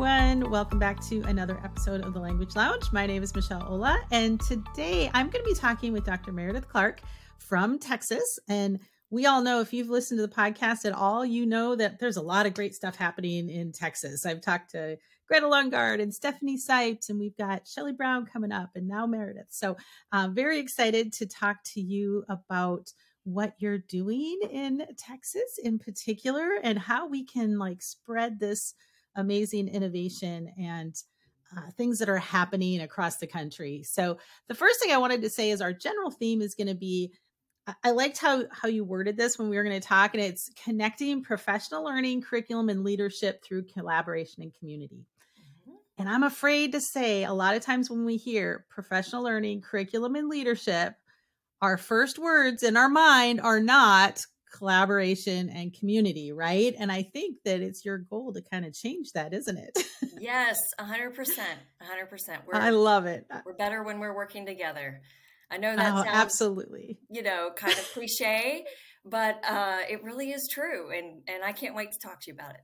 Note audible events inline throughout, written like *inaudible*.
everyone. Welcome back to another episode of the Language Lounge. My name is Michelle Ola, and today I'm going to be talking with Dr. Meredith Clark from Texas. And we all know if you've listened to the podcast at all, you know that there's a lot of great stuff happening in Texas. I've talked to Greta Lundgaard and Stephanie Sipes, and we've got Shelly Brown coming up, and now Meredith. So, uh, very excited to talk to you about what you're doing in Texas in particular and how we can like spread this amazing innovation and uh, things that are happening across the country. So the first thing I wanted to say is our general theme is going to be I liked how how you worded this when we were going to talk and it's connecting professional learning, curriculum and leadership through collaboration and community. Mm-hmm. And I'm afraid to say a lot of times when we hear professional learning, curriculum and leadership, our first words in our mind are not collaboration and community, right? And I think that it's your goal to kind of change that, isn't it? yes, 100%. 100%. *laughs* We're, I love it. We're better when we're working together. I know that oh, sounds absolutely, you know, kind of cliche, but uh, it really is true. And, and I can't wait to talk to you about it.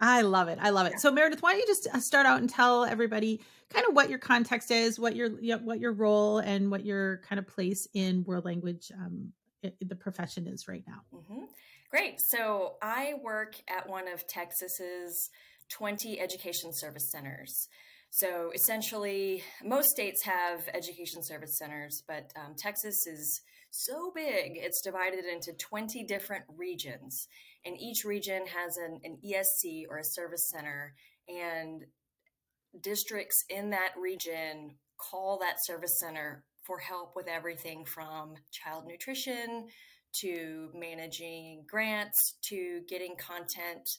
I love it. I love it. Yeah. So Meredith, why don't you just uh, start out and tell everybody kind of what your context is, what your what your role and what your kind of place in world language um, the profession is right now. Mm-hmm. Great. So I work at one of Texas's 20 education service centers. So essentially, most states have education service centers, but um, Texas is so big, it's divided into 20 different regions. And each region has an, an ESC or a service center, and districts in that region call that service center for help with everything from child nutrition to managing grants to getting content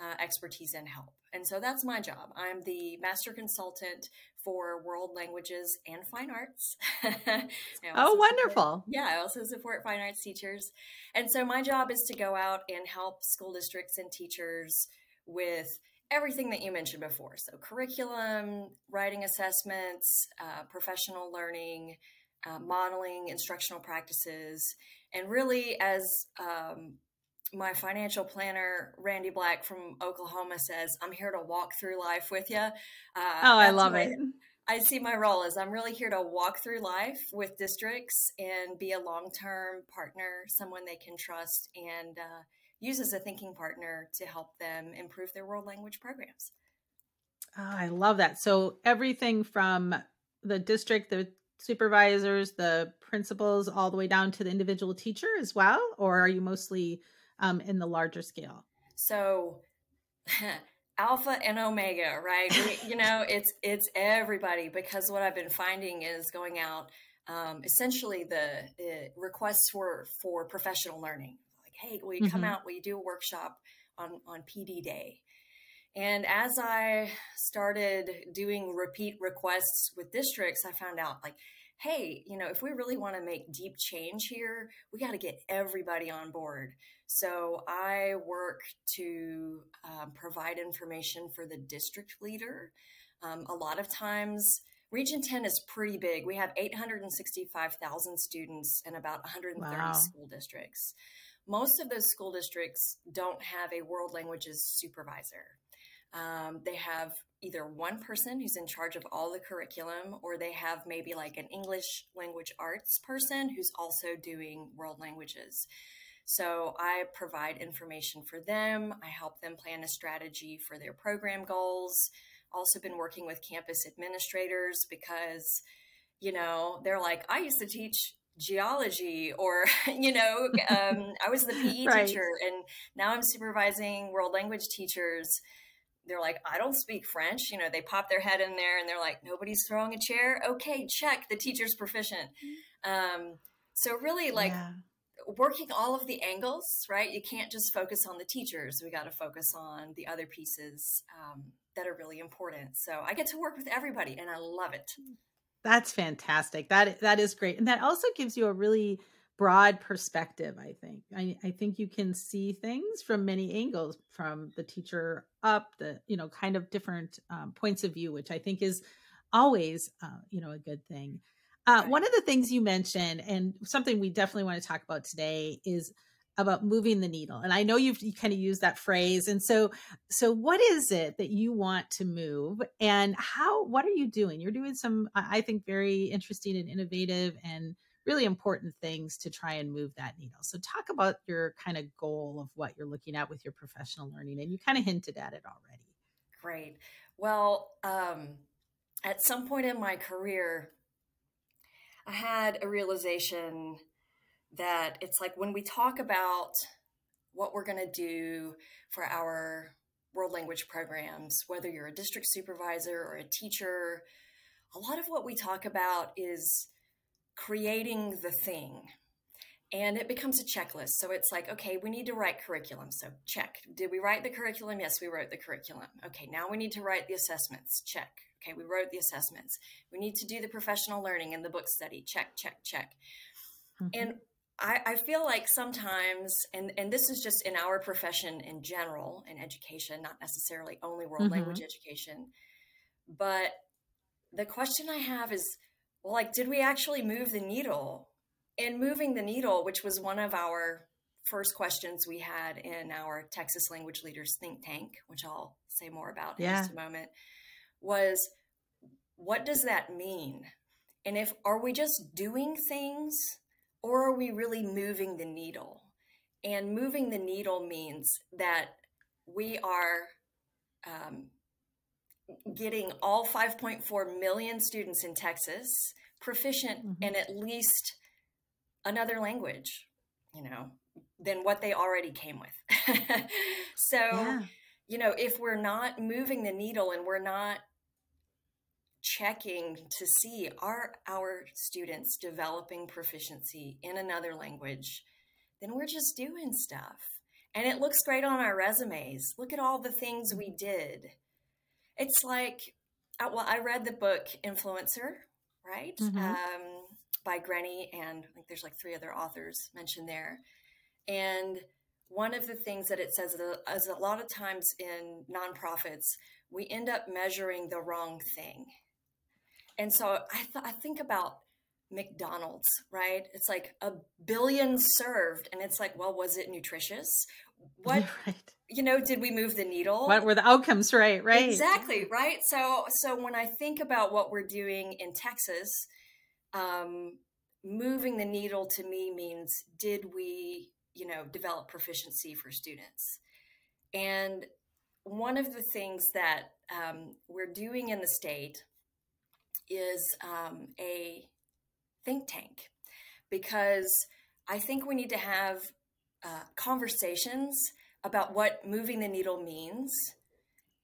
uh, expertise and help. And so that's my job. I'm the master consultant for world languages and fine arts. *laughs* oh, wonderful. Support, yeah, I also support fine arts teachers. And so my job is to go out and help school districts and teachers with everything that you mentioned before. So, curriculum, writing assessments, uh, professional learning, uh, modeling, instructional practices, and really, as um, my financial planner, Randy Black from Oklahoma, says, I'm here to walk through life with you. Uh, oh, I love it. I see my role as I'm really here to walk through life with districts and be a long term partner, someone they can trust, and uh, use as a thinking partner to help them improve their world language programs. Oh, I love that. So everything from the district, the supervisors, the principals, all the way down to the individual teacher as well, or are you mostly um, in the larger scale? So. *laughs* alpha and omega right we, you know *laughs* it's it's everybody because what i've been finding is going out um, essentially the uh, requests for for professional learning hey, will you mm-hmm. come out? Will you do a workshop on, on PD day? And as I started doing repeat requests with districts, I found out like, hey, you know, if we really want to make deep change here, we got to get everybody on board. So I work to um, provide information for the district leader. Um, a lot of times, Region 10 is pretty big. We have 865,000 students and about 130 wow. school districts most of those school districts don't have a world languages supervisor. Um, they have either one person who's in charge of all the curriculum, or they have maybe like an English language arts person who's also doing world languages. So I provide information for them. I help them plan a strategy for their program goals. Also, been working with campus administrators because, you know, they're like, I used to teach geology or *laughs* you know um, *laughs* i was the pe right. teacher and now i'm supervising world language teachers. They're like i don't speak french you know they pop their head in there and they're like nobody's throwing a chair? Okay check the teacher's proficient. Um, so really like yeah. working all of the angles right? You can't just focus on the teachers we got to focus on the other pieces um, that are really important. So i get to work with everybody and i love it that's fantastic. That that is great. And that also gives you a really broad perspective, I think. I, I think you can see things from many angles from the teacher up, the, you know, kind of different um, points of view, which I think is always, uh, you know, a good thing. Uh, one of the things you mentioned, and something we definitely want to talk about today, is about moving the needle and i know you've you kind of used that phrase and so so what is it that you want to move and how what are you doing? You're doing some i think very interesting and innovative and really important things to try and move that needle. So talk about your kind of goal of what you're looking at with your professional learning and you kind of hinted at it already. Great. Well um at some point in my career i had a realization that it's like when we talk about what we're going to do for our world language programs, whether you're a district supervisor or a teacher, a lot of what we talk about is creating the thing. And it becomes a checklist. So it's like, okay, we need to write curriculum. So check. Did we write the curriculum? Yes, we wrote the curriculum. Okay, now we need to write the assessments. Check. Okay, we wrote the assessments. We need to do the professional learning and the book study. Check, check, check. Mm-hmm. And I, I feel like sometimes, and, and this is just in our profession in general, in education, not necessarily only world mm-hmm. language education, but the question I have is, well, like, did we actually move the needle? And moving the needle, which was one of our first questions we had in our Texas Language Leaders think tank, which I'll say more about yeah. in just a moment, was what does that mean? And if are we just doing things or are we really moving the needle? And moving the needle means that we are um, getting all 5.4 million students in Texas proficient mm-hmm. in at least another language, you know, than what they already came with. *laughs* so, yeah. you know, if we're not moving the needle and we're not checking to see are our students developing proficiency in another language, then we're just doing stuff. And it looks great on our resumes. Look at all the things we did. It's like, uh, well, I read the book Influencer, right? Mm-hmm. Um, by Grenny, and I think there's like three other authors mentioned there. And one of the things that it says is a lot of times in nonprofits, we end up measuring the wrong thing. And so I, th- I think about McDonald's, right? It's like a billion served, and it's like, well, was it nutritious? What, *laughs* right. you know, did we move the needle? What were the outcomes? Right, right, exactly, right. So, so when I think about what we're doing in Texas, um, moving the needle to me means did we, you know, develop proficiency for students? And one of the things that um, we're doing in the state is um, a think tank because I think we need to have uh, conversations about what moving the needle means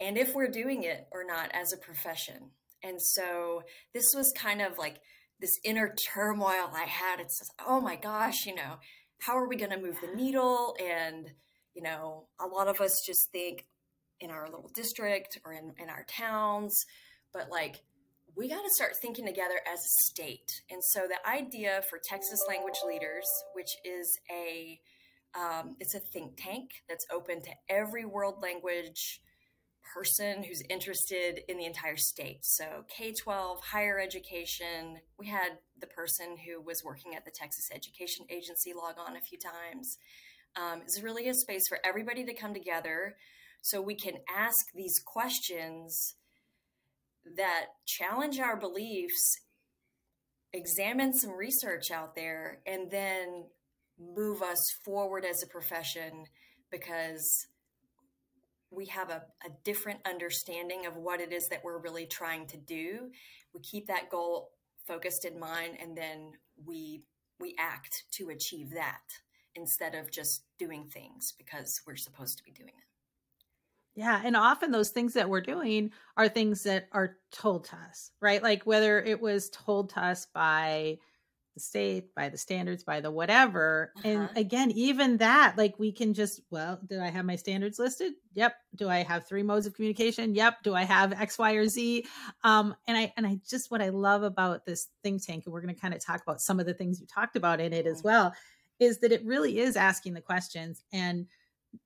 and if we're doing it or not as a profession. And so this was kind of like this inner turmoil I had. It's just, oh my gosh, you know, how are we going to move the needle? And, you know, a lot of us just think in our little district or in, in our towns, but like we got to start thinking together as a state. And so the idea for Texas Language Leaders, which is a um, it's a think tank that's open to every world language person who's interested in the entire state. So K 12, higher education. We had the person who was working at the Texas Education Agency log on a few times. Um, it's really a space for everybody to come together so we can ask these questions that challenge our beliefs, examine some research out there, and then move us forward as a profession because we have a, a, different understanding of what it is that we're really trying to do. We keep that goal focused in mind and then we we act to achieve that instead of just doing things because we're supposed to be doing it. Yeah. And often those things that we're doing are things that are told to us, right? Like whether it was told to us by the state, by the standards, by the whatever. Uh-huh. And again, even that, like we can just, well, did I have my standards listed? Yep. Do I have three modes of communication? Yep. Do I have X, Y, or Z? Um, and I and I just what I love about this think tank, and we're gonna kind of talk about some of the things you talked about in it as mm-hmm. well, is that it really is asking the questions and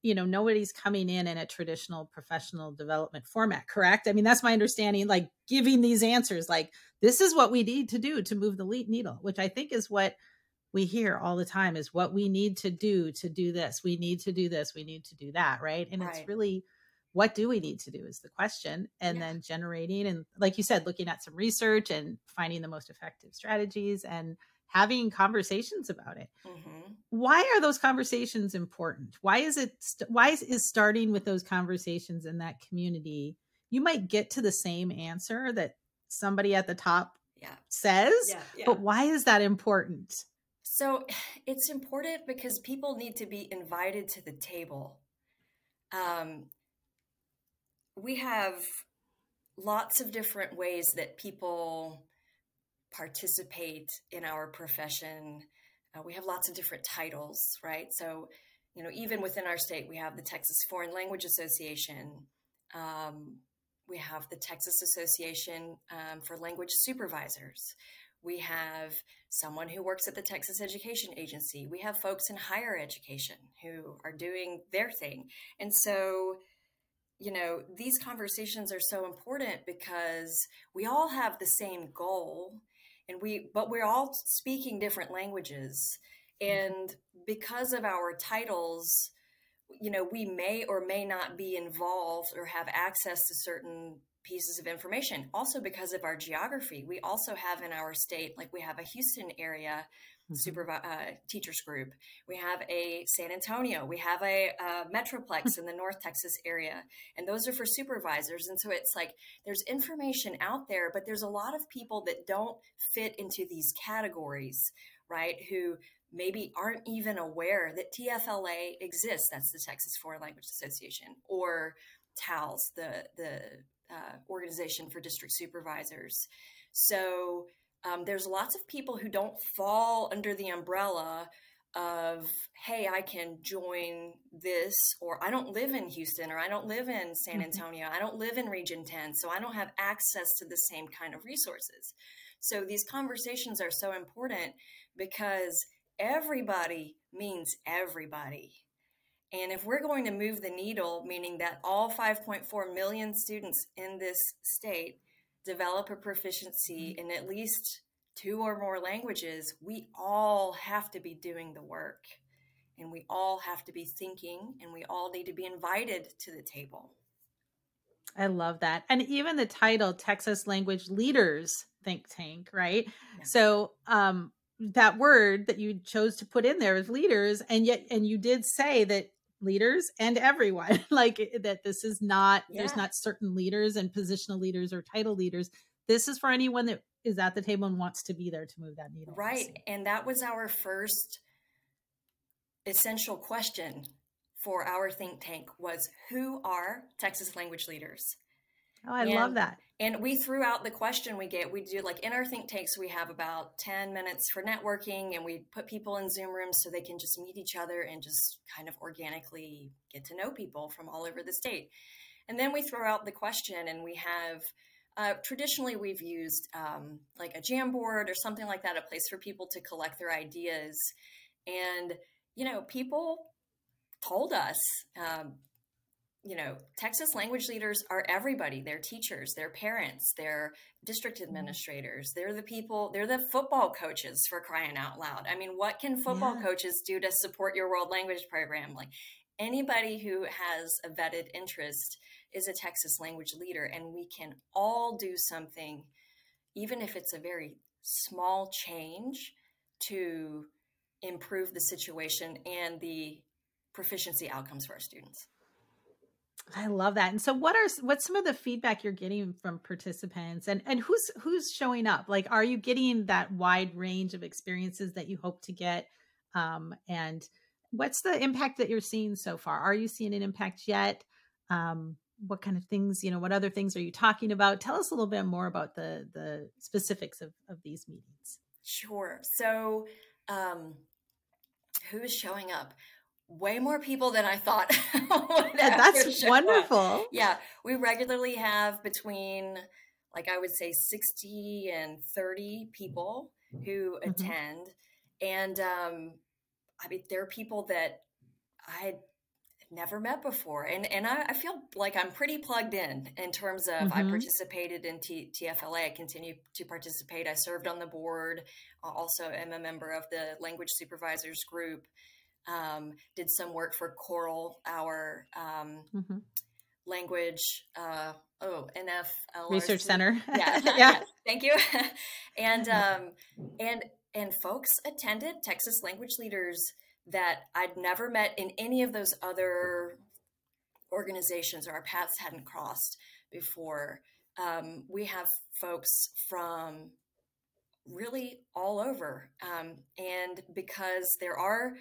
you know nobody's coming in in a traditional professional development format correct i mean that's my understanding like giving these answers like this is what we need to do to move the lead needle which i think is what we hear all the time is what we need to do to do this. We need to do this. We need to do that. Right. And right. it's really what do we need to do is the question. And yeah. then generating and, like you said, looking at some research and finding the most effective strategies and having conversations about it. Mm-hmm. Why are those conversations important? Why is it, why is, is starting with those conversations in that community? You might get to the same answer that somebody at the top yeah. says, yeah, yeah. but why is that important? So *sighs* it's important because people need to be invited to the table. Um, we have lots of different ways that people participate in our profession. Uh, we have lots of different titles, right? So, you know, even within our state, we have the Texas Foreign Language Association. Um, we have the Texas Association um, for Language Supervisors. We have someone who works at the Texas Education Agency. We have folks in higher education who are doing their thing. And so, you know, these conversations are so important because we all have the same goal and we but we're all speaking different languages. Mm-hmm. And because of our titles, you know, we may or may not be involved or have access to certain pieces of information. Also, because of our geography, we also have in our state, like we have a Houston area mm-hmm. uh, teachers group, we have a San Antonio, we have a, a Metroplex in the North Texas area, and those are for supervisors. And so it's like there's information out there, but there's a lot of people that don't fit into these categories, right? Who maybe aren't even aware that TFLA exists. That's the Texas Foreign Language Association, or TALS, the the uh, organization for district supervisors. So um, there's lots of people who don't fall under the umbrella of hey i can join this or i don't live in houston or i don't live in san mm-hmm. antonio i don't live in region 10 so i don't have access to the same kind of resources so these conversations are so important because everybody means everybody and if we're going to move the needle, meaning that all 5.4 million students in this state develop a proficiency mm-hmm. in at least two or more languages, we all have to be doing the work. And we all have to be thinking, and we all need to be invited to the table. I love that. And even the title, Texas Language Leaders Think Tank, right? Yeah. So, um, that word that you chose to put in there is leaders and yet and you did say that leaders and everyone. *laughs* Like eh, eh, that this is not yeah. there's not certain leaders and positional leaders or title leaders. This is for anyone that is at the table and wants to be there to move that needle right and that was our first essential question for our think tank was who are texas language leaders oh i and love that. and we threw out the question we get we do like in our think tanks we have about 10 minutes for networking and we put people in zoom rooms so they can just meet each other and just kind of organically get to know people from all over the state. And then we throw out the question and we have uh, traditionally we've used um, like a Jamboard or something like that a place for people to collect their ideas. And you know people told us um, you know, Texas language leaders are everybody. They're teachers, they're parents, they're district mm-hmm. administrators, they're the people, they're the football coaches for crying out loud. I mean, what can football yeah. coaches do to support your world language program? Like anybody who has a vetted interest is a Texas language leader, and we can all do something, even if it's a very small change, to improve the situation and the proficiency outcomes for our students. I love that. And so what are what's some of the feedback you're getting from participants and and who's who's showing up? Like are you getting that wide range of experiences that you hope to get um and what's the impact that you're seeing so far? Are you seeing an impact yet? Um what kind of things, you know, what other things are you talking about? Tell us a little bit more about the the specifics of of these meetings. Sure. So um who is showing up? Way more people than I thought. *laughs* that's wonderful. Up. Yeah, we regularly have between, like I would say, sixty and thirty people who mm-hmm. attend, and um, I mean there are people that I had never met before. And and I, I, feel like I'm pretty plugged in in terms of mm-hmm. I participated in T, TFLA. I continue to participate. I served on the board. Also, am a member of the language supervisors group. Um, did some work for COERLL, our um, mm-hmm. language. Uh, oh, NF Research Center. *laughs* Yeah, yeah. *laughs* yeah. Thank you. *laughs* and um, and and folks attended Texas Language Leaders that I'd never met in any of those other organizations or our paths hadn't crossed before. Um, we have folks from really all over. Um, and because there are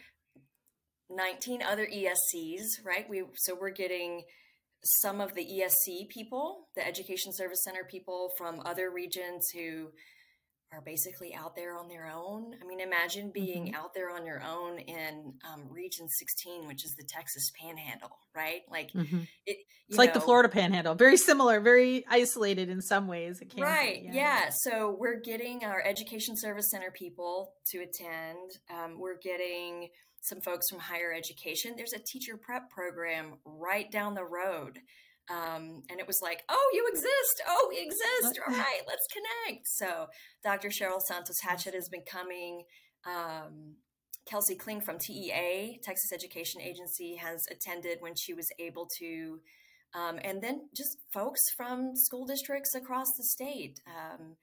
19 other ESCs, right? We so we're getting some of the ESC people, the Education Service Center people from other regions who are basically out there on their own. I mean, imagine being mm-hmm. out there on your own in um, Region 16, which is the Texas Panhandle, right? Like mm-hmm. it, it's like know, the Florida Panhandle, very similar, very isolated in some ways. It right? Yeah. yeah. So we're getting our Education Service Center people to attend. Um, we're getting some folks from higher education. There's a teacher prep program right down the road um, and it was like, oh, you exist. Oh, we exist. All right, let's connect. So Dr. Cheryl Santos Hatchett has been coming. Um, Kelsey Kling from TEA, Texas Education Agency, has attended when she was able to. Um, and then just folks from school districts across the state. Um,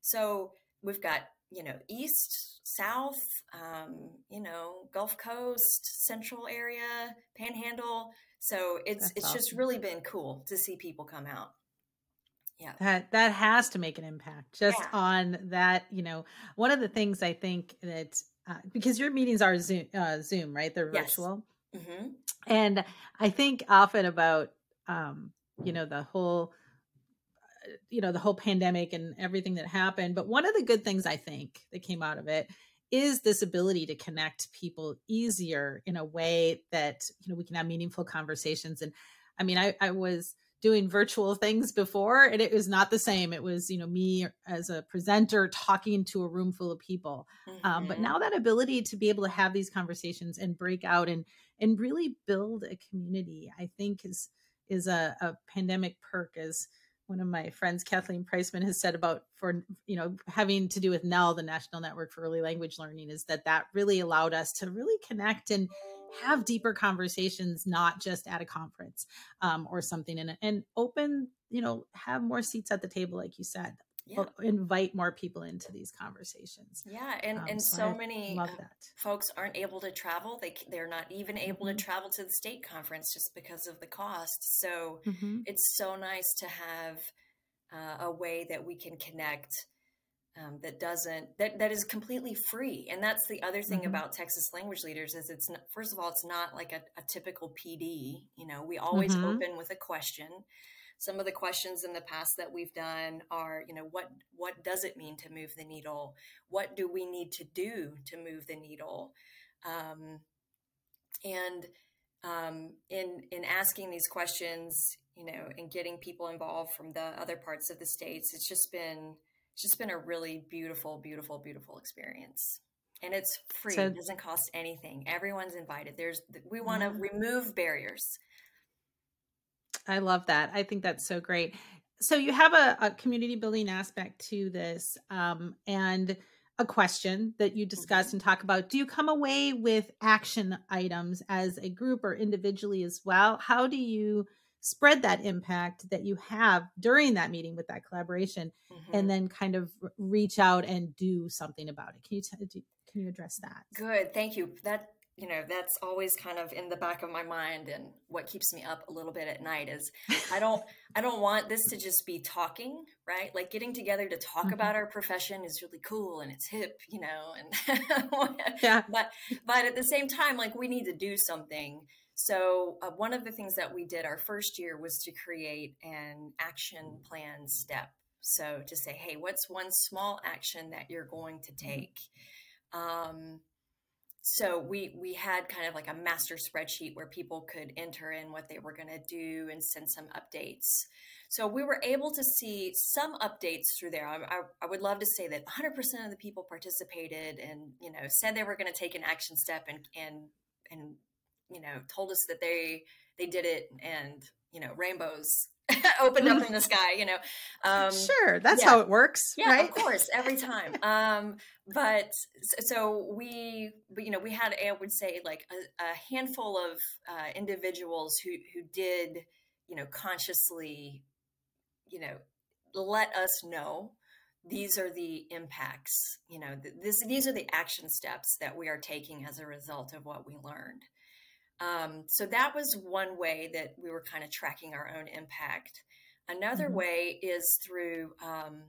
so we've got, you know, East, South, um, you know, Gulf Coast, Central area, Panhandle so it's That's it's awesome. just really been cool to see people come out. Yeah. That that has to make an impact just yeah. on that, you know. One of the things I think that uh, because your meetings are Zoom, uh, Zoom right? They're yes. virtual. Mm-hmm. And I think often about um, you know, the whole you know, the whole pandemic and everything that happened, but one of the good things I think that came out of it is this ability to connect people easier in a way that you know we can have meaningful conversations and i mean i, I was doing virtual things before and it was not the same it was you know me as a presenter talking to a room full of people mm-hmm. um, but mm-hmm. now that ability to be able to have these conversations and break out and and really build a community i think is is a, a pandemic perk as one of my friends, Kathleen Priceman, has said about for you know having to do with NNELL, the National Network for Early Language Learning, is that that really allowed us to really connect and have deeper conversations, not just at a conference um, or something, and and open you know have more seats at the table, like you said, yeah. invite more people into these conversations. Yeah, and um, and so, so many folks aren't able to travel. They they're not even able mm-hmm. to travel to the state conference just because of the cost. So mm-hmm. it's so nice to have uh, a way that we can connect. Um, that doesn't that that is completely free and that's the other thing mm-hmm. about texas language leaders is it's not, first of all it's not like a, a typical pd you know we always mm-hmm. open with a question some of the questions in the past that we've done are you know what what does it mean to move the needle? What do we need to do to move the needle? Um, and um, in in asking these questions you know and getting people involved from the other parts of the states it's just been it's just been a really beautiful beautiful beautiful experience. And it's free. So, it doesn't cost anything. Everyone's invited. There's we want to remove barriers I love that. I think that's so great. So you have a, a community building aspect to this, um, and a question that you discuss mm-hmm. and talk about. Do you come away with action items as a group or individually as well? How do you spread that impact that you have during that meeting with that collaboration, mm-hmm. and then kind of reach out and do something about it? Can you t- can you address that? Good, thank you. That you know that's always kind of in the back of my mind and what keeps me up a little bit at night is i don't *laughs* i don't want this to just be talking right? Like getting together to talk mm-hmm. about our profession is really cool and it's hip you know and *laughs* yeah. but but at the same time like we need to do something. So uh, one of the things that we did our first year was to create an action plan step. So to say hey what's one small action that you're going to mm-hmm. take? Um, so we we had kind of like a master spreadsheet where people could enter in what they were going to do and send some updates. So we were able to see some updates through there. I, I, I would love to say that 100% of the people participated and you know said they were going to take an action step and and and you know told us that they they did it and you know rainbows *laughs* opened up in the sky you know um, sure that's yeah. how it works yeah right? of course every time *laughs* um, but so we you know we had i would say like a, a handful of uh, individuals who who did you know consciously you know let us know these are the impacts you know this, these are the action steps that we are taking as a result of what we learned um, so that was one way that we were kind of tracking our own impact another mm-hmm. way is through um,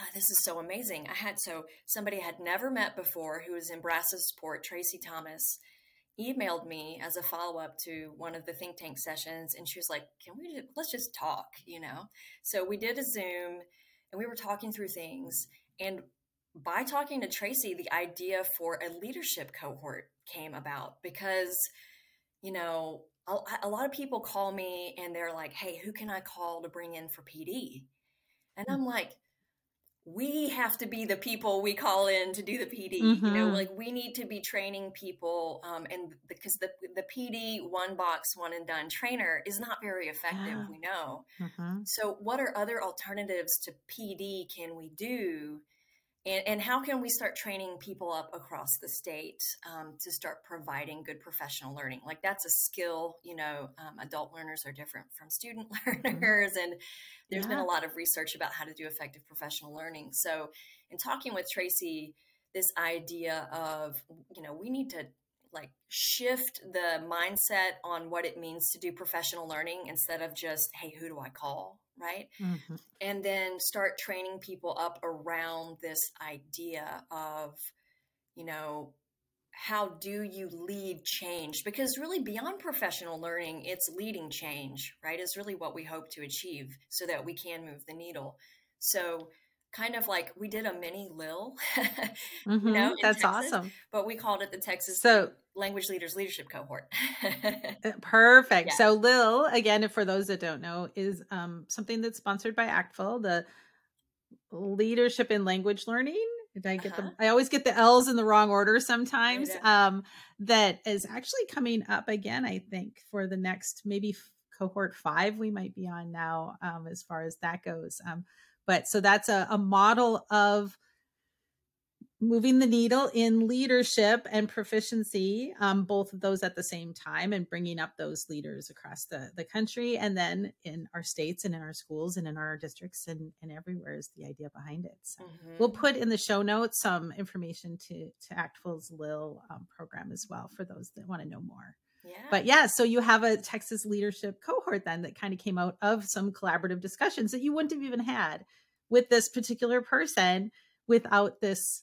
oh, this is so amazing i had so somebody I had never met before who was in Brazosport tracy thomas emailed me as a follow-up to one of the think tank sessions and she was like can we just, let's just talk you know so we did a zoom and we were talking through things. And by talking to Tracy, the idea for a leadership cohort came about because, you know, a, a, lot of people call me and they're like, hey, who can I call to bring in for PD? And I'm like, we have to be the people we call in to do the PD. Mm-hmm. You know, mm-hmm. like we need to be training people, um, and because the the PD one box one and done trainer is not very effective. Yeah. We know. Mm-hmm. So, what are other alternatives to PD can we do and, and how can we start training people up across the state um, to start providing good professional learning? Like that's a skill, you know, um, adult learners are different from student *laughs* learners. Mm-hmm. And there's yeah. been a lot of research about how to do effective professional learning. So, in talking with Tracy, this idea of, you know, we need to like shift the mindset on what it means to do professional learning instead of just, hey, who do I call? Right? Mm-hmm. And then start training people up around this idea of, you know, how do you lead change? Because really, beyond professional learning, it's leading change, right? Is really what we hope to achieve so that we can move the needle. So, kind of like we did a mini LILL. mm-hmm, *laughs* you know, that's Texas, awesome. But we called it the Texas so, Language Leaders Leadership Cohort. *laughs* Uh, perfect. Yeah. So LILL, again, for those that don't know, is um, something that's sponsored by ACTFL, the Leadership in Language Learning. Did I get uh-huh. the? I always get the L's in the wrong order sometimes. Um, that is actually coming up again. I think for the next maybe cohort five we might be on now, um, as far as that goes. Um, but so that's a, a model of moving the needle in leadership and proficiency, um, both of those at the same time, and bringing up those leaders across the, the country and then in our states and in our schools and in our districts and, and everywhere is the idea behind it. So mm-hmm. we'll put in the show notes some information to, to ACTFL's LILL um, program as well for those that want to know more. Yeah. But yeah, so you have a Texas leadership cohort then that kind of came out of some collaborative discussions that you wouldn't have even had with this particular person without this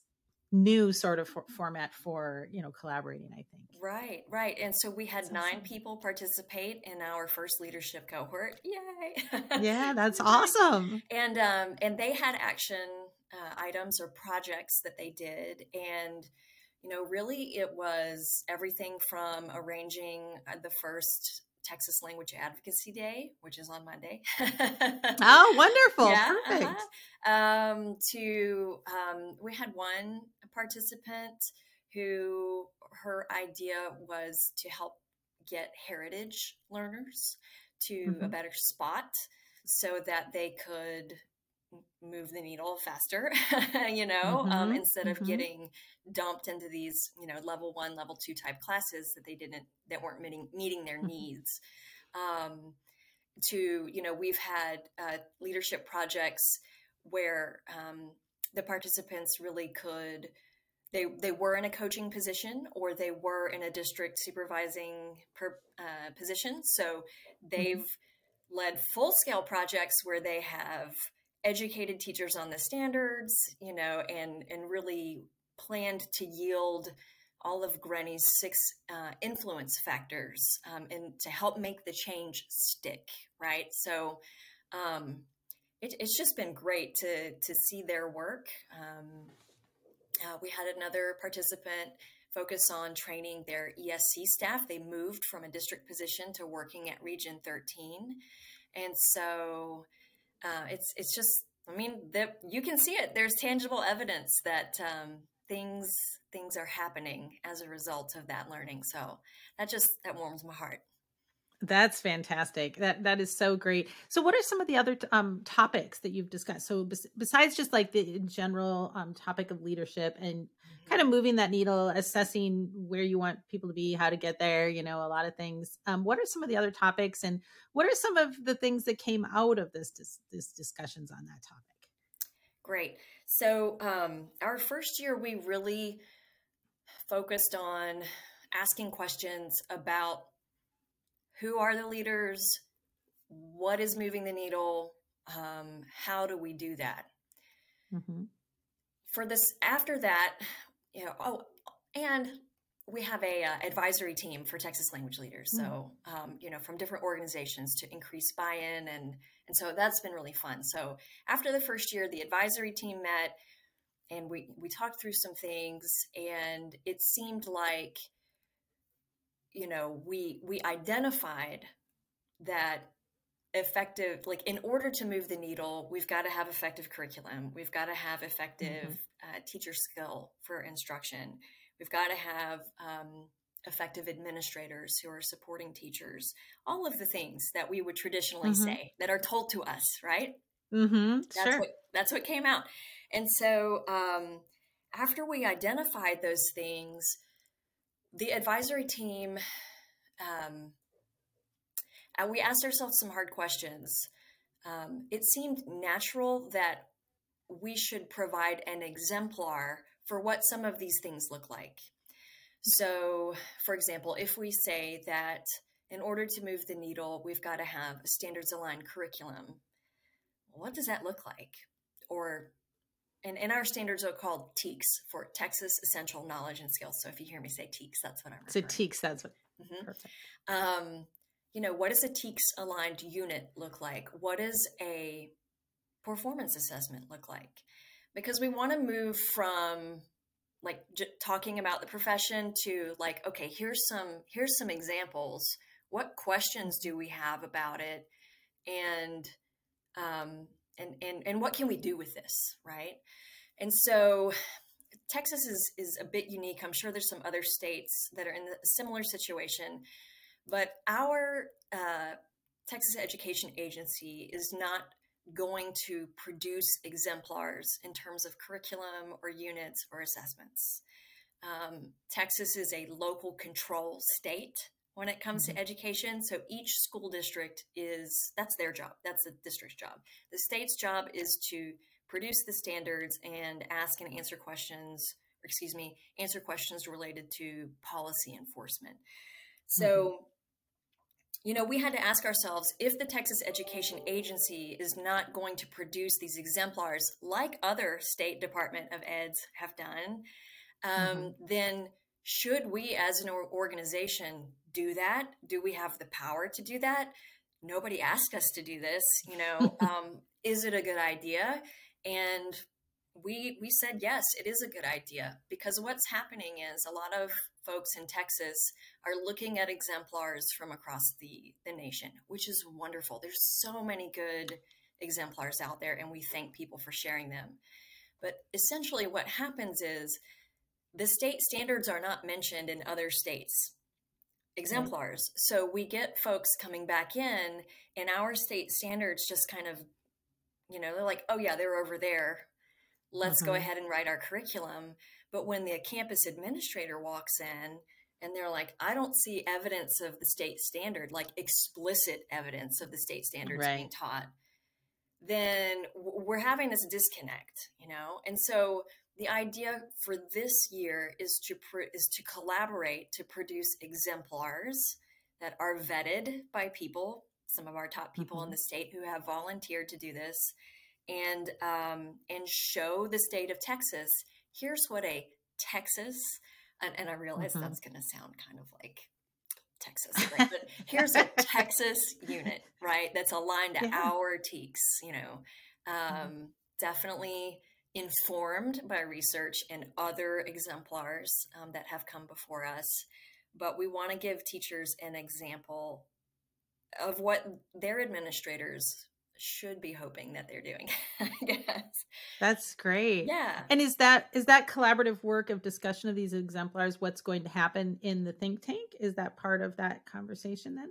new sort of for- format for you know collaborating i think. Right right and so we had that's nine awesome. people participate in our first leadership cohort. Yay! Yeah *laughs* that's awesome. And um and they had action uh, items or projects that they did and you know, really it was everything from arranging uh, the first Texas Language Advocacy Day, which is on Monday. oh, *laughs* wonderful. Yeah, Perfect. Uh-huh. Um, to, um, we had one participant who her idea was to help get heritage learners to mm-hmm. a better spot so that they could move the needle faster, *laughs* you know, um, mm-hmm, um, instead of mm-hmm. getting dumped into these, you know, level one, level two type classes that they didn't, that weren't meeting, meeting their mm-hmm. needs. Um, to, you know, we've had uh, leadership projects where um, the participants really could, they, they were in a coaching position or they were in a district supervising per, uh, position. So mm-hmm. they've led full scale projects where they have educated teachers on the standards, you know, and and really planned to yield all of Grenny's six uh, influence factors um, and to help make the change stick, right? So um, it, it's just been great to to see their work. Um, uh, we had another participant focus on training their ESC staff. They moved from a district position to working at Region 13, and so uh, it's it's just I mean that you can see it. There's tangible evidence that um, things things are happening as a result of that learning. So that just that warms my heart. That's fantastic. That that is so great. So, what are some of the other um, topics that you've discussed? So, bes- besides just like the general um, topic of leadership and mm-hmm. kind of moving that needle, assessing where you want people to be, how to get there, you know, a lot of things. Um, what are some of the other topics, and what are some of the things that came out of this dis- this discussions on that topic? Great. So, um, our first year, we really focused on asking questions about who are the leaders, what is moving the needle, um, how do we do that? Mm-hmm. For this, after that, you know, oh, and we have a uh, advisory team for Texas language leaders. Mm-hmm. So, um, you know, from different organizations to increase buy-in, and and so that's been really fun. So after the first year, the advisory team met, and we we talked through some things, and it seemed like you know we we identified that effective like in order to move the needle we've got to have effective curriculum we've got to have effective mm-hmm. uh, teacher skill for instruction we've got to have um, effective administrators who are supporting teachers all of the things that we would traditionally mm-hmm. say that are told to us right mm-hmm. that's sure. what that's what came out and so um, after we identified those things the advisory team, um, and we asked ourselves some hard questions. Um, it seemed natural that we should provide an exemplar for what some of these things look like. So, for example, if we say that in order to move the needle, we've got to have a standards aligned curriculum, what does that look like? Or and, and our standards are called TEKS for Texas Essential Knowledge and Skills. So if you hear me say TEKS, that's what I'm referring. So TEKS, that's what. Mm-hmm. Perfect. Um, you know, what does a TEKS aligned unit look like? What does a performance assessment look like? Because we want to move from like j- talking about the profession to like, okay, here's some here's some examples. What questions do we have about it? And um, and and and what can we do with this right and so texas is is a bit unique i'm sure there's some other states that are in a similar situation but our uh, texas education agency is not going to produce exemplars in terms of curriculum or units or assessments um, texas is a local control state when it comes mm-hmm. to education. So each school district is that's their job. That's the district's job. The state's job is to produce the standards and ask and answer questions, or excuse me, answer questions related to policy enforcement. So mm-hmm. You know, we had to ask ourselves if the Texas Education Agency is not going to produce these exemplars like other state Department of Eds have done, um, mm-hmm. then should we as an organization do that? Do we have the power to do that? Nobody asked us to do this. You know, *laughs* um, is it a good idea? And we we said yes, it is a good idea because what's happening is a lot of folks in Texas are looking at exemplars from across the the nation, which is wonderful. There's so many good exemplars out there, and we thank people for sharing them. But essentially, what happens is the state standards are not mentioned in other states exemplars. Mm-hmm. So we get folks coming back in, and our state standards just kind of, you know, they're like, oh, yeah, they're over there. Let's mm-hmm. go ahead and write our curriculum. But when the campus administrator walks in, and they're like, I don't see evidence of the state standard, like explicit evidence of the state standards right. being taught, then we're having this disconnect, you know? And so the idea for this year is to pr- is to collaborate to produce exemplars that are vetted by people, some of our top people mm-hmm. in the state who have volunteered to do this, and um, and show the state of Texas. Here's what a Texas, and, and I realize mm-hmm. that's going to sound kind of like Texas, right? but here's a *laughs* Texas unit, right? That's aligned to yeah. our TEKS. You know, mm-hmm. um, mm-hmm. definitely informed by research and other exemplars um, that have come before us. But we want to give teachers an example of what their administrators should be hoping that they're doing. *laughs* I guess. That's great. Yeah. And is that is that collaborative work of discussion of these exemplars what's going to happen in the think tank? Is that part of that conversation then?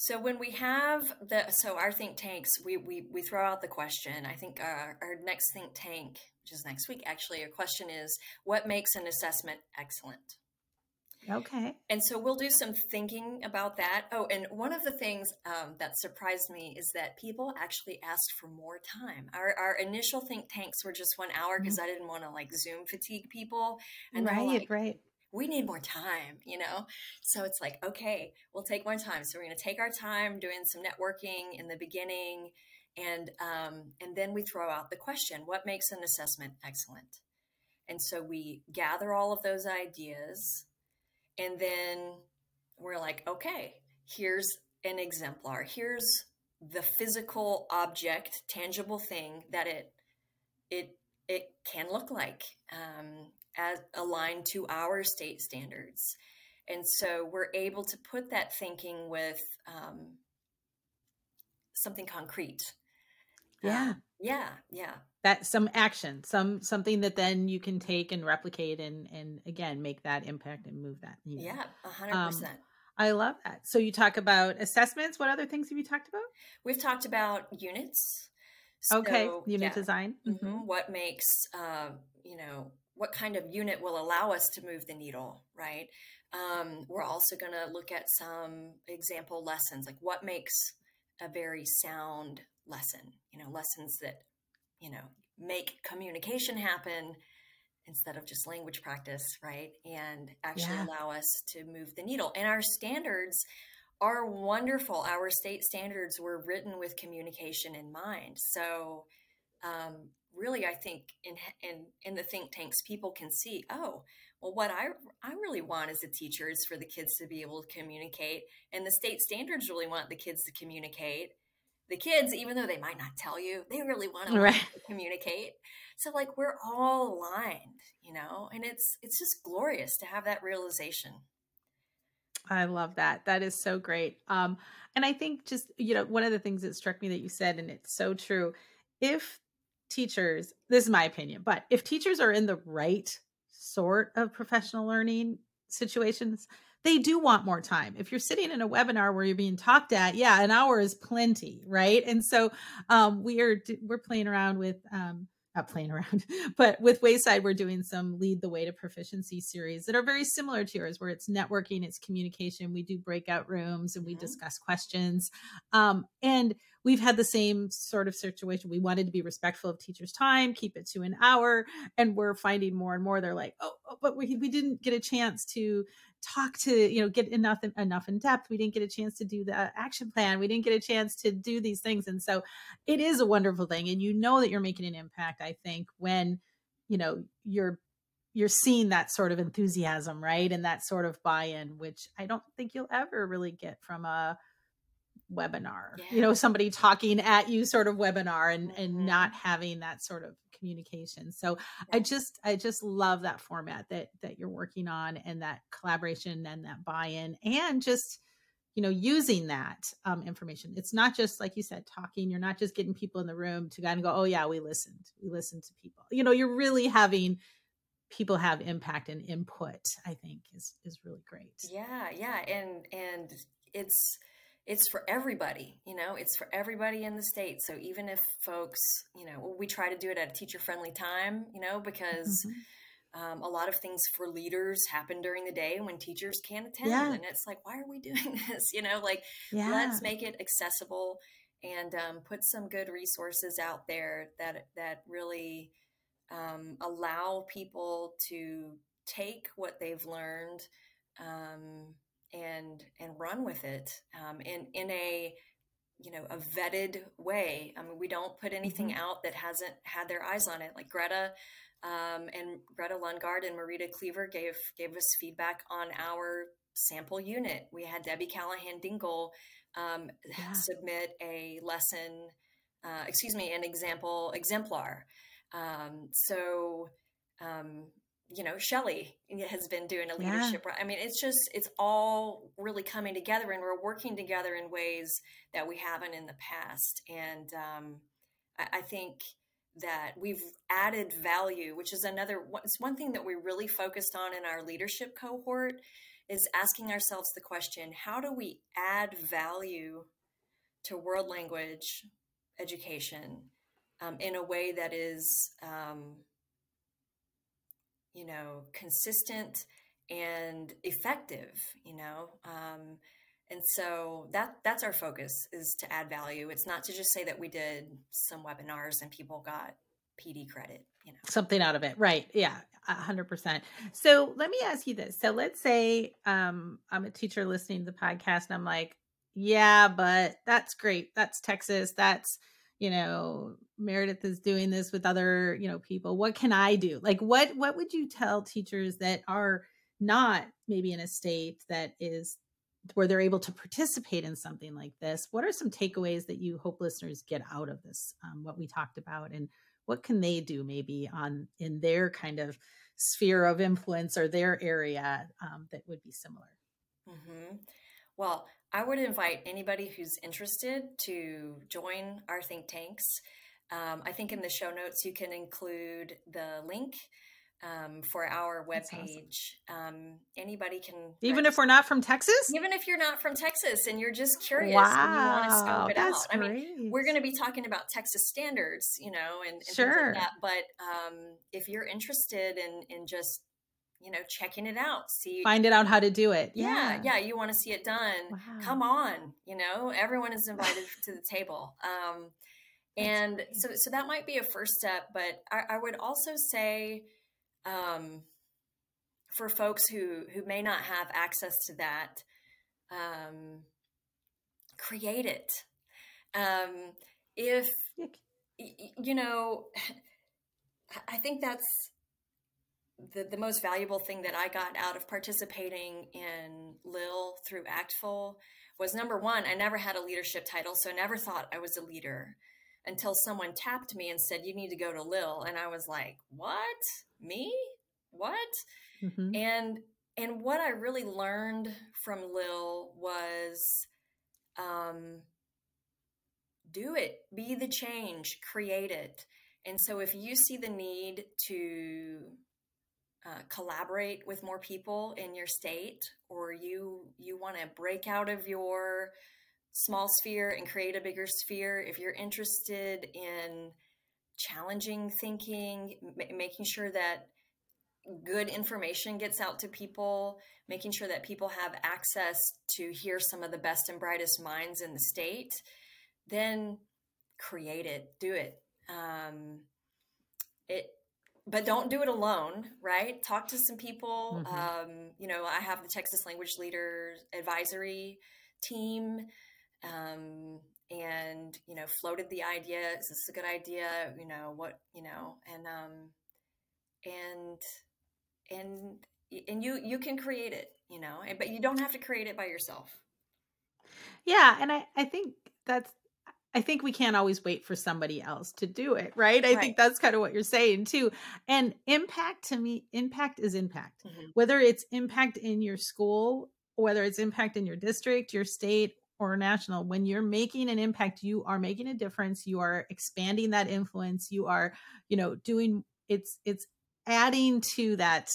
So when we have the so our think tanks, we we we throw out the question. I think our, our next think tank, which is next week, actually, our question is what makes an assessment excellent. Okay. And so we'll do some thinking about that. Oh, and one of the things um, that surprised me is that people actually asked for more time. Our, our initial think tanks were just one hour because mm-hmm. I didn't want to like Zoom fatigue people. And right, like, right. We need more time, you know? So it's like, okay, we'll take more time. So we're going to take our time doing some networking in the beginning. And, um, and then we throw out the question what makes an assessment excellent? And so we gather all of those ideas and then we're like, okay, here's an exemplar. Here's the physical object, tangible thing that it it it can look like um, as aligned to our state standards. And so we're able to put that thinking with um, something concrete. Yeah. Um, yeah. Yeah that some action some something that then you can take and replicate and and again make that impact and move that you know. yeah 100% um, i love that so you talk about assessments what other things have you talked about we've talked about units so, okay unit yeah. design mm-hmm. Mm-hmm. what makes uh, you know what kind of unit will allow us to move the needle right um, we're also going to look at some example lessons like what makes a very sound lesson you know lessons that you know, make communication happen instead of just language practice, right? And actually yeah. allow us to move the needle. And our standards are wonderful. Our state standards were written with communication in mind. So, um, really, I think in, in in the think tanks, people can see, oh, well, what I I really want as a teacher is for the kids to be able to communicate, and the state standards really want the kids to communicate the kids, even though they might not tell you, they really want to, right. communicate. So like we're all aligned, you know, and it's it's just glorious to have that realization. I love that. That is so great. Um, and I think just you know one of the things that struck me that you said, and it's so true. If teachers, this is my opinion, but if teachers are in the right sort of professional learning situations, they do want more time. If you're sitting in a webinar where you're being talked at, yeah, an hour is plenty, right? And so um, we are we're playing around with um, not playing around, *laughs* but with Wayside, we're doing some lead the way to proficiency series that are very similar to yours, where it's networking, it's communication. We do breakout rooms and we mm-hmm. discuss questions. Um, and we've had the same sort of situation. We wanted to be respectful of teachers' time, keep it to an hour, and we're finding more and more they're like, oh, oh but we we didn't get a chance to talk to you know get enough enough in depth. We didn't get a chance to do the action plan. We didn't get a chance to do these things. And so it is a wonderful thing and you know that you're making an impact i think when you know you're you're seeing that sort of enthusiasm right and that sort of buy-in which i don't think you'll ever really get from a webinar yeah. you know somebody talking at you sort of webinar and mm-hmm. and not having that sort of communication so yeah. i just i just love that format that that you're working on and that collaboration and that buy-in and just you know using that um, information it's not just like you said talking you're not just getting people in the room to kind of go oh yeah we listened we listened to people you know you're really having people have impact and input i think is is really great yeah yeah and and it's it's for everybody you know it's for everybody in the state so even if folks you know we try to do it at a teacher friendly time you know because mm-hmm. um, a lot of things for leaders happen during the day when teachers can't attend yeah. and it's like why are we *laughs* doing this you know like yeah. let's make it accessible and um, put some good resources out there that that really um, allow people to take what they've learned um, and and run with it um, in in a you know a vetted way. I mean, we don't put anything mm-hmm. out that hasn't had their eyes on it. Like Greta um, and Greta Lundgaard and Marita Cleaver gave gave us feedback on our sample unit. We had Debbie Callahan Dingle um, yeah. submit a lesson, uh, excuse me, an example exemplar. Um, so um, you know, Shelly has been doing a leadership. Yeah. I mean, it's just, it's all really coming together and we're working together in ways that we haven't in the past. And um, I, I think that we've added value, which is another, it's one thing that we really focused on in our leadership cohort is asking ourselves the question, how do we add value to world language education um, in a way that is, um, you know, consistent and effective, you know. Um, and so that that's our focus is to add value. It's not to just say that we did some webinars and people got PD credit, you know. Something out of it. Right. Yeah. hundred percent. So let me ask you this. So let's say um I'm a teacher listening to the podcast and I'm like, yeah, but that's great. That's Texas. That's you know meredith is doing this with other you know people what can i do? Like what what would you tell teachers that are not maybe in a state that is where they're able to participate in something like this? What are some takeaways that you hope listeners get out of this um, what we talked about and what can they do maybe on in their kind of sphere of influence or their area um, that would be similar? Mm-hmm. Well I would invite anybody who's interested to join our think tanks. Um, I think in the show notes you can include the link um, for our webpage. Awesome. Um, anybody can, even if we're not from Texas, even if you're not from Texas and you're just curious wow, and you want to scope it out. Great. I mean, we're going to be talking about Texas standards, you know, and, and sure. Like that. But um, if you're interested in in just you know checking it out see finding out how to do it. Yeah yeah, yeah you want to see it done. Wow. come on you know everyone is invited *laughs* to the table um and so so that might be a first step but i, I would also say um for folks who who may not have access to that um create it. Um if you know *sighs* i think that's the, the most valuable thing that I got out of participating in LILL through ACTFL was number one, I never had a leadership title, so I never thought I was a leader until someone tapped me and said, You need to go to LILL. And I was like, What? Me? What? Mm-hmm. And and what I really learned from LILL was um, do it, be the change, create it. And so if you see the need to uh, collaborate with more people in your state or you you want to break out of your small sphere and create a bigger sphere. If you're interested in challenging thinking m- making sure that good information gets out to people making sure that people have access to hear some of the best and brightest minds in the state then create it do it. Um, it but don't do it alone, right? Talk to some people. Mm-hmm. Um, you know, I have the Texas Language Leaders Advisory team, um, and you know, floated the idea. Is this a good idea? You know, what you know, and um, and and and you you can create it, you know, but you don't have to create it by yourself. Yeah, and I I think that's I think we can't always wait for somebody else to do it, right? I right. think that's kind of what you're saying too. And impact to me, impact is impact. Mm-hmm. Whether it's impact in your school, whether it's impact in your district, your state, or national, when you're making an impact, you are making a difference. You are expanding that influence. You are, you know, doing it's it's adding to that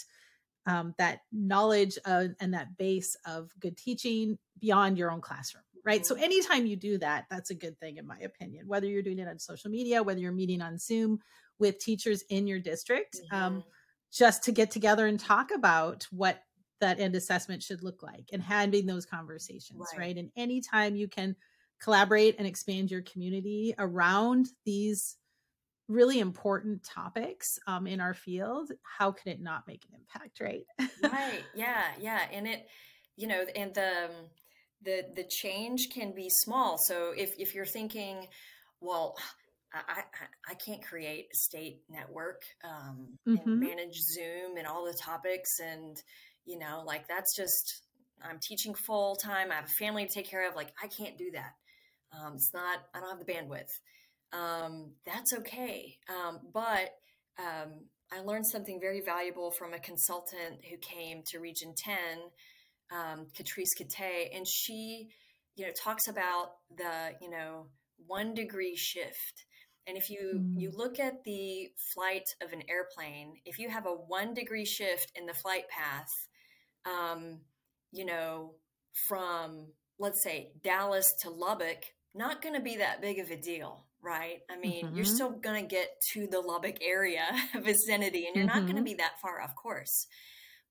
um, that knowledge of, and that base of good teaching beyond your own classroom right? So anytime you do that, that's a good thing in my opinion. Whether you're doing it on social media, whether you're meeting on Zoom with teachers in your district, um, mm-hmm. um, just to get together and talk about what that end assessment should look like and having those conversations, right? right? And anytime you can collaborate and expand your community around these really important topics um, in our field, how can it not make an impact, right? right. Yeah. Yeah. And it, you know, and the, um, the the change can be small. So if if you're thinking, well, I, I, I can't create a state network um, mm-hmm. and manage Zoom and all the topics, and you know, like that's just I'm teaching full time. I have a family to take care of. Like I can't do that. Um, it's not. I don't have the bandwidth. Um, that's okay. Um, but um, I learned something very valuable from a consultant who came to Region 10, um, Catrice Kate, and she, you know, talks about the, you know, one degree shift. And if you mm. you look at the flight of an airplane, if you have a one degree shift in the flight path, um, you know, from let's say Dallas to Lubbock, not going to be that big of a deal, right? I mean, mm-hmm. you're still going to get to the Lubbock area *laughs* vicinity and you're mm-hmm. not going to be that far, off course.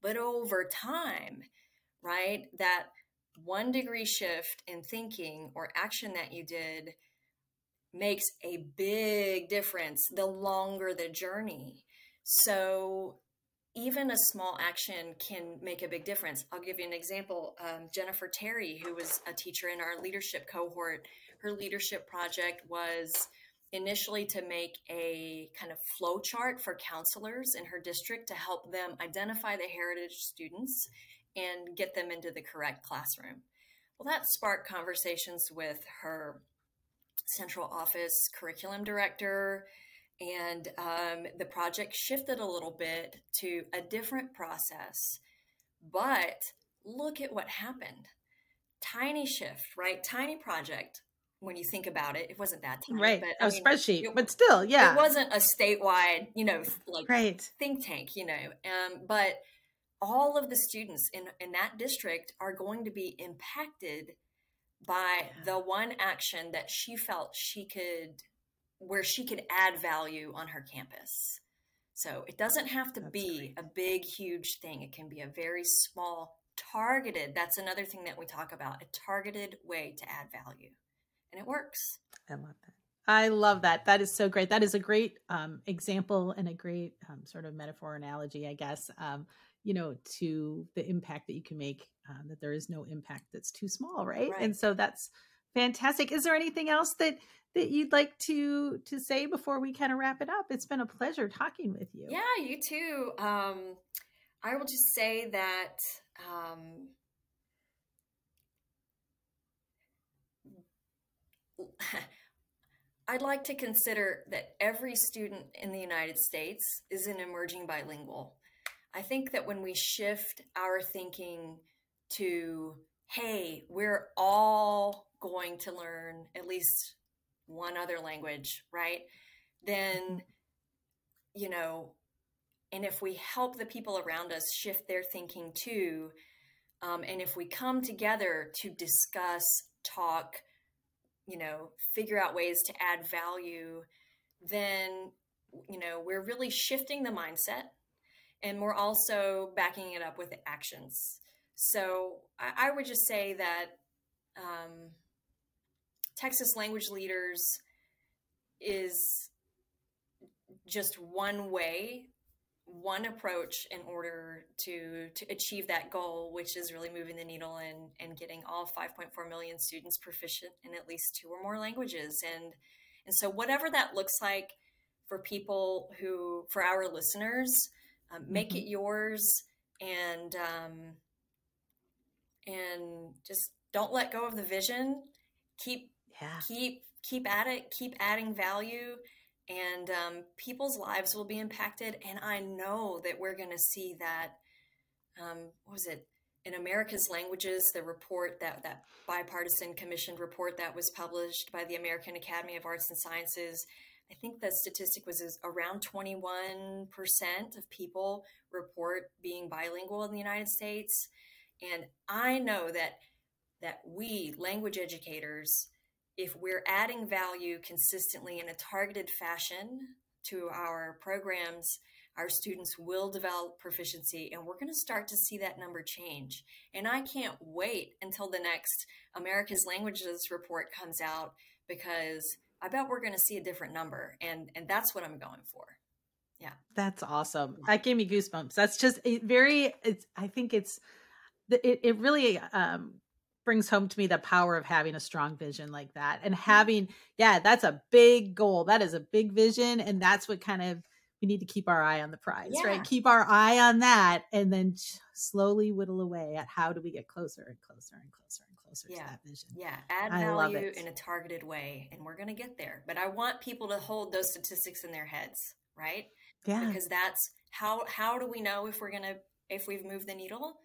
But over time, right, that one degree shift in thinking or action that you did makes a big difference the longer the journey. So even a small action can make a big difference. I'll give you an example. Um, Jennifer Terry, who was a teacher in our leadership cohort, her leadership project was initially to make a kind of flow chart for counselors in her district to help them identify the heritage students and get them into the correct classroom. Well, that sparked conversations with her central office curriculum director, and um, the project shifted a little bit to a different process. But look at what happened. Tiny shift, right? Tiny project. When you think about it, it wasn't that tiny, right? But, a mean, spreadsheet, it, but still, yeah, it wasn't a statewide, you know, like right. think tank, you know. Um, but all of the students in in that district are going to be impacted by the one action that she felt she could where she could add value on her campus. So it doesn't have to that's be great. a big, huge thing. It can be a very small, targeted. That's another thing that we talk about a targeted way to add value. And it works. I love that. I love that. That is so great. That is a great um, example and a great um, sort of metaphor analogy, I guess, um, you know, to the impact that you can make, um, that there is no impact that's too small, right? right? And so that's fantastic. Is there anything else that that you'd like to to say before we kind of wrap it up? It's been a pleasure talking with you. Yeah, you too. Um, I will just say that um, *laughs* I'd like to consider that every student in the United States is an emerging bilingual. I think that when we shift our thinking to, hey, we're all going to learn at least one other language, right? Then, you know, and if we help the people around us shift their thinking too, um, and if we come together to discuss, talk, you know, figure out ways to add value, then, you know, we're really shifting the mindset and we're also backing it up with actions. So I, I would just say that um, Texas Language Leaders is just one way, one approach in order to to achieve that goal, which is really moving the needle and and getting all 5.4 million students proficient in at least two or more languages. And and so whatever that looks like for people who for our listeners, um, make mm-hmm. it yours and um, and just don't let go of the vision. Keep yeah. keep keep at it keep adding value and um, people's lives will be impacted and i know that we're going to see that um, what was it in america's languages the report that that bipartisan commissioned report that was published by the american academy of arts and sciences i think the statistic was around 21% of people report being bilingual in the united states and i know that that we language educators if we're adding value consistently in a targeted fashion to our programs, our students will develop proficiency and we're going to start to see that number change. And I can't wait until the next America's Languages report comes out because I bet we're going to see a different number and and that's what I'm going for. Yeah. That's awesome. That gave me goosebumps. That's just very it's I think it's it, it really um brings home to me the power of having a strong vision like that and mm-hmm. having yeah that's a big goal that is a big vision and that's what kind of we need to keep our eye on the prize yeah. right keep our eye on that and then slowly whittle away at how do we get closer and closer and closer closer yeah. to that vision yeah add value in a targeted way and we're going to get there but i want people to hold those statistics in their heads right? Yeah. Because that's how how do we know if we're gonna if we've moved the needle?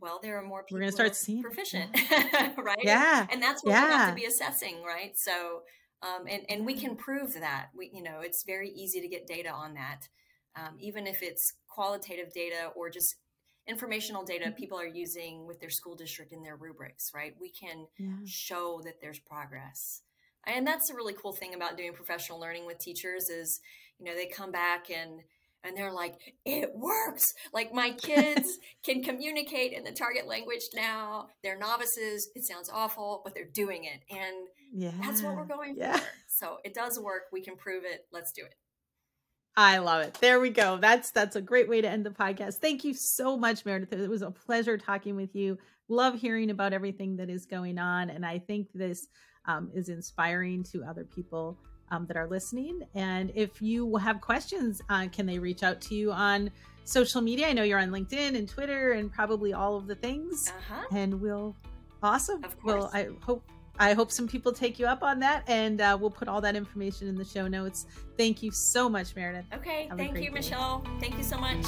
Well, there are more people we're gonna start seeing proficient, yeah. *laughs* right? Yeah, and that's what yeah. we have to be assessing, right? So, um, and and we can prove that. We, you know, it's very easy to get data on that, um, even if it's qualitative data or just informational data Mm-hmm. people are using with their school district in their rubrics, right? We can Yeah. show that there's progress. And that's a really cool thing about doing professional learning with teachers is, you know, they come back and and they're like, it works. Like my kids *laughs* can communicate in the target language now. They're novices. It sounds awful, but they're doing it. And Yeah. that's what we're going Yeah. for. So it does work. We can prove it. Let's do it. I love it. There we go. That's that's a great way to end the podcast. Thank you so much, Meredith. It was a pleasure talking with you. Love hearing about everything that is going on, and I think this um, is inspiring to other people um, that are listening. And if you have questions, uh, can they reach out to you on social media? I know you're on LinkedIn and Twitter and probably all of the things. Uh-huh. And we'll awesome. Of course. Well. I hope I hope some people take you up on that, and uh, we'll put all that information in the show notes. Thank you so much, Meredith. Okay. Have Thank you, day. Michelle. Thank you so much.